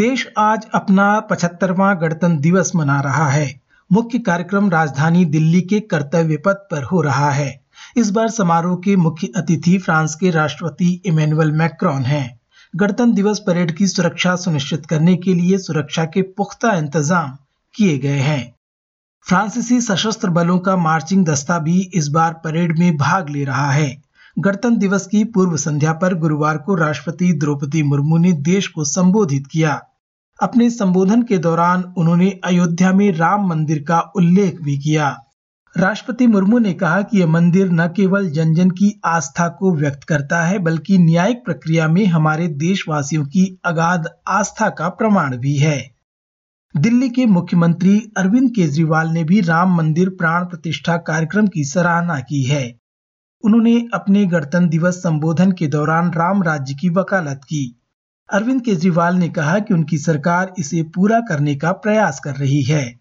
देश आज अपना पचहत्तरवां गणतंत्र दिवस मना रहा है। मुख्य कार्यक्रम राजधानी दिल्ली के कर्तव्य पथ पर हो रहा है। इस बार समारोह के मुख्य अतिथि फ्रांस के राष्ट्रपति इमैनुअल मैक्रॉन हैं। गणतंत्र दिवस परेड की सुरक्षा सुनिश्चित करने के लिए सुरक्षा के पुख्ता इंतज़ाम किए गए हैं। फ्रांसीसी सशस्त्र बलों का मार्चिंग दस्ता भी इस बार परेड में भाग ले रहा है। गणतंत्र दिवस की पूर्व संध्या पर गुरुवार को राष्ट्रपति द्रौपदी मुर्मू ने देश को संबोधित किया। अपने संबोधन के दौरान उन्होंने अयोध्या में राम मंदिर का उल्लेख भी किया। राष्ट्रपति मुर्मू ने कहा कि यह मंदिर न केवल जन जन की आस्था को व्यक्त करता है, बल्कि न्यायिक प्रक्रिया में हमारे देशवासियों की अगाध आस्था का प्रमाण भी है। दिल्ली के मुख्यमंत्री अरविंद केजरीवाल ने भी राम मंदिर प्राण प्रतिष्ठा कार्यक्रम की सराहना की है। उन्होंने अपने गणतंत्र दिवस संबोधन के दौरान राम राज्य की वकालत की। अरविंद केजरीवाल ने कहा कि उनकी सरकार इसे पूरा करने का प्रयास कर रही है।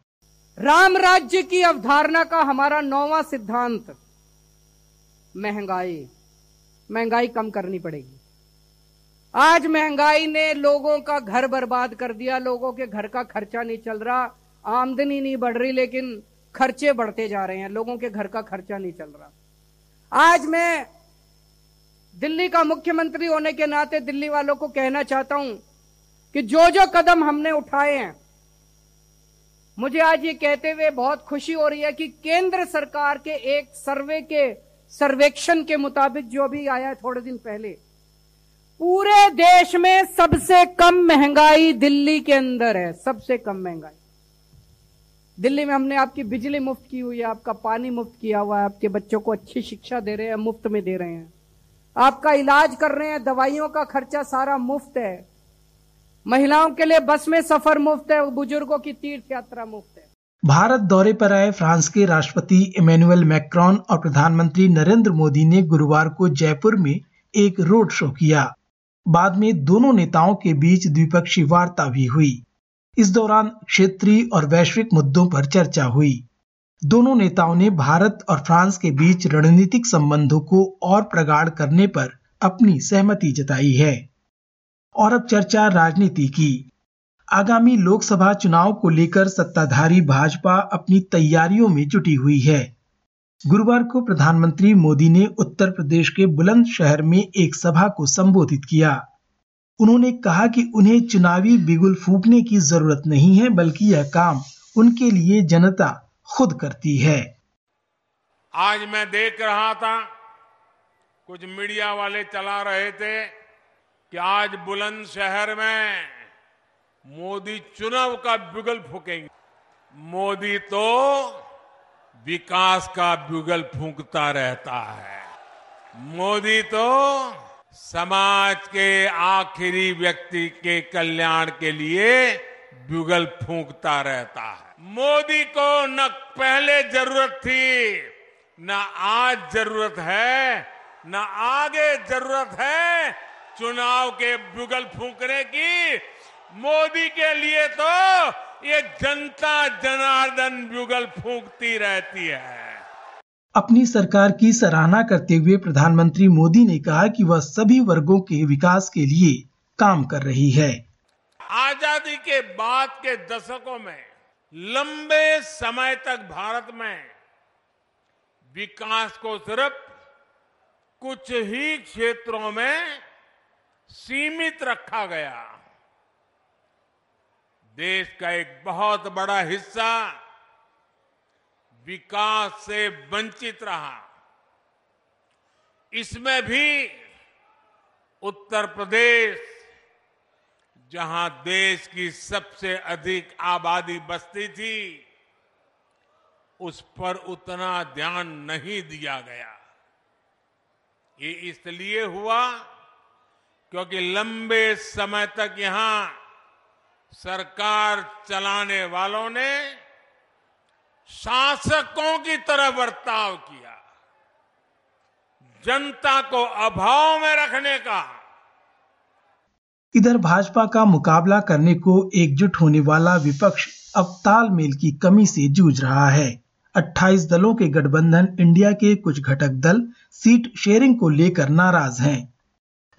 राम राज्य की अवधारणा का हमारा नौवा सिद्धांत। महँगाई। महँगाई कम करनी पड़ेगी। आज महँगाई ने लोगों का घर बर्बाद कर दिया। लोगों के घर का खर्चा नहीं चल रहा। आमदनी नहीं बढ़ रही, लेकिन खर्चे बढ़ते जा रहे हैं। लोगों के घर का खर्चा नहीं चल रहा। आज मैं दिल्ली का मुख्यमंत्री होने के नाते दिल्ली वालों को कहना चाहता हूँ कि जो जो कदम हमने उठाए हैं, मुझे आज ये कहते हुए बहुत खुशी हो रही है कि केंद्र सरकार के एक सर्वे के सर्वेक्षण के मुताबिक जो भी आया थोड़े दिन पहले, पूरे देश में सबसे कम महँगाई दिल्ली के अंदर है, सबसे कम महँगाई। दिल्ली में हमने आपकी बिजली मुफ़्त की हुई है, आपका पानी मुफ़्त किया हुआ है, आपके बच्चों को अच्छी शिक्षा दे रहे हैं, मुफ़्त में दे रहे हैं। आपका इलाज कर रहे हैं, दवाइयों का खर्चा सारा मुफ़्त है। महिलाओं के लिए बस में सफ़र मुफ़्त है, बुज़ुर्गों की तीर्थ यात्रा मुफ़्त है। भारत दौरे पर आए फ्रांस के राष्ट्रपति इमैनुअल मैक्रॉन और प्रधानमंत्री नरेंद्र मोदी ने गुरुवार को जयपुर में एक रोड शो किया। बाद में दोनों नेताओं के बीच द्विपक्षीय वार्ता भी हुई। इस दौरान क्षेत्रीय और वैश्विक मुद्दों पर चर्चा हुई। दोनों नेताओं ने भारत और फ्रांस के बीच रणनीतिक संबंधों को और प्रगाढ़ करने पर अपनी सहमति जताई है। और अब चर्चा राजनीति की। आगामी लोकसभा चुनाव को लेकर सत्ताधारी भाजपा अपनी तैयारियों में जुटी हुई है। गुरुवार को प्रधानमंत्री मोदी ने उत्तर प्रदेश के बुलंदशहर में एक सभा को संबोधित किया। उन्होंने कहा कि उन्हें चुनावी बिगुल फूकने की ज़रूरत नहीं है, बल्कि यह काम उनके लिए जनता खुद करती है। आज मैं देख रहा था, कुछ मीडिया वाले चला रहे थे कि आज बुलंदशहर में मोदी चुनाव का बिगुल फूकेंगे। मोदी तो विकास का बुगल फूंकता रहता है। मोदी तो समाज के आखिरी व्यक्ति के कल्याण के लिए बुगल फूंकता रहता है। मोदी को न पहले ज़रूरत थी न आज ज़रूरत है न आगे ज़रूरत है चुनाव के बुगल फूकने की। मोदी के लिए तो ये जनता जनार्दन बुगल फूकती रहती है। अपनी सरकार की सराहना करते हुए प्रधानमंत्री मोदी ने कहा कि वह सभी वर्गों के विकास के लिए काम कर रही है। आज़ादी के बाद के दशकों में लंबे समय तक भारत में विकास को सिर्फ़ कुछ ही क्षेत्रों में सीमित रखा गया। देश का एक बहुत बड़ा हिस्सा विकास से वंचित रहा। इसमें भी उत्तर प्रदेश जहाँ देश की सबसे अधिक आबादी बसती थी, उस पर उतना ध्यान नहीं दिया गया। ये इसलिए हुआ क्योंकि लंबे समय तक यहाँ सरकार चलाने वालों ने शासकों की तरह बर्ताव किया, जनता को अभाव में रखने का इधर भाजपा का मुकाबला करने को एकजुट होने वाला विपक्ष अब तालमेल की कमी से जूझ रहा है। 28 दलों के गठबंधन, इंडिया के कुछ घटक दल सीट शेयरिंग को लेकर नाराज़ हैं।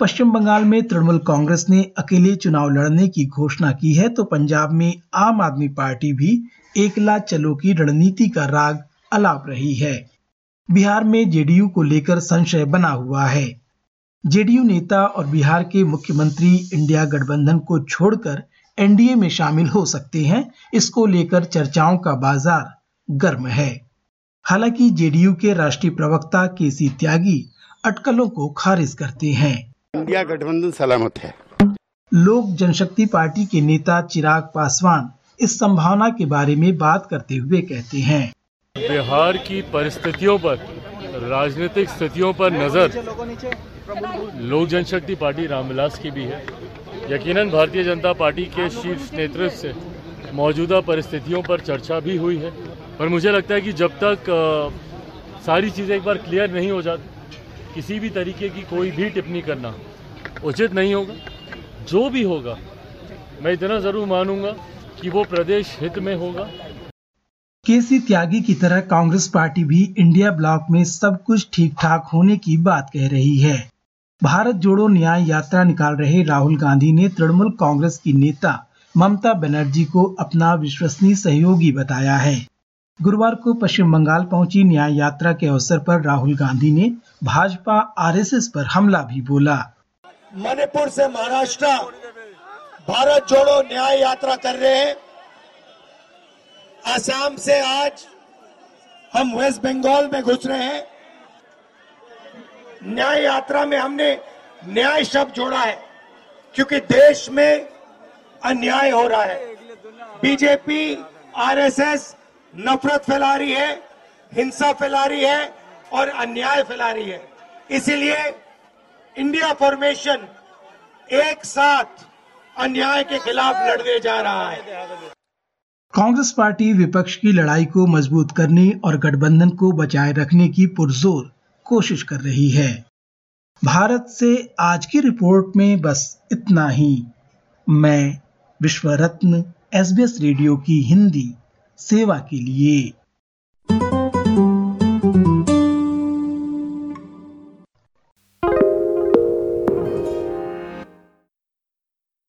पश्चिम बंगाल में तृणमूल कांग्रेस ने अकेले चुनाव लड़ने की घोषणा की है तो पंजाब में आम आदमी पार्टी भी एकला चलो की रणनीति का राग अलाप रही है। बिहार में जेडीयू को लेकर संशय बना हुआ है। जेडीयू नेता और बिहार के मुख्यमंत्री इंडिया गठबंधन को छोड़कर एनडीए में शामिल हो सकते हैं इसको लेकर चर्चाओं का बाज़ार गर्म है। हालाँकि जेडीयू के राष्ट्रीय प्रवक्ता के सी त्यागी अटकलों को खारिज करते हैं। इंडिया गठबंधन सलामत है। लोक जनशक्ति पार्टी के नेता चिराग पासवान इस संभावना के बारे में बात करते हुए कहते हैं। बिहार की परिस्थितियों पर राजनीतिक स्थितियों पर नज़र लोक जनशक्ति पार्टी रामविलास की भी है। यकीनन भारतीय जनता पार्टी के शीर्ष नेतृत्व से मौजूदा परिस्थितियों पर चर्चा भी हुई है। पर मुझे लगता है कि जब तक आ, सारी चीज़ें एक बार क्लियर नहीं हो जाती किसी भी तरीके की कोई भी टिप्पणी करना उचित नहीं होगा। जो भी होगा मैं इतना ज़रूर मानूँगा कि वो प्रदेश हित में होगा। केसी त्यागी की तरह कांग्रेस पार्टी भी इंडिया ब्लॉक में सब कुछ ठीक ठाक होने की बात कह रही है। भारत जोड़ो न्याय यात्रा निकाल रहे राहुल गांधी ने तृणमूल कांग्रेस की नेता ममता बनर्जी को अपना विश्वसनीय सहयोगी बताया है। गुरुवार को पश्चिम बंगाल पहुँची न्याय यात्रा के अवसर पर राहुल गांधी ने भाजपा आरएसएस पर हमला भी बोला। मणिपुर से महाराष्ट्र, भारत जोड़ो न्याय यात्रा कर रहे हैं। आसाम से आज हम वेस्ट बंगाल में घुस रहे हैं। न्याय यात्रा में हमने न्याय शब्द जोड़ा है, क्योंकि देश में अन्याय हो रहा है। बीजेपी, आरएसएस नफरत फैला रही है, हिंसा फैला रही है और अन्याय फैला रही है। इसीलिए इंडिया फॉर्मेशन एक साथ अन्याय के खिलाफ लड़ने जा रहा है। कांग्रेस पार्टी विपक्ष की लड़ाई को मज़बूत करने और गठबंधन को बचाए रखने की पुरजोर कोशिश कर रही है। भारत से आज की रिपोर्ट में बस इतना ही। मैं विश्व रत्न एसबीएस रेडियो की हिंदी सेवा के लिए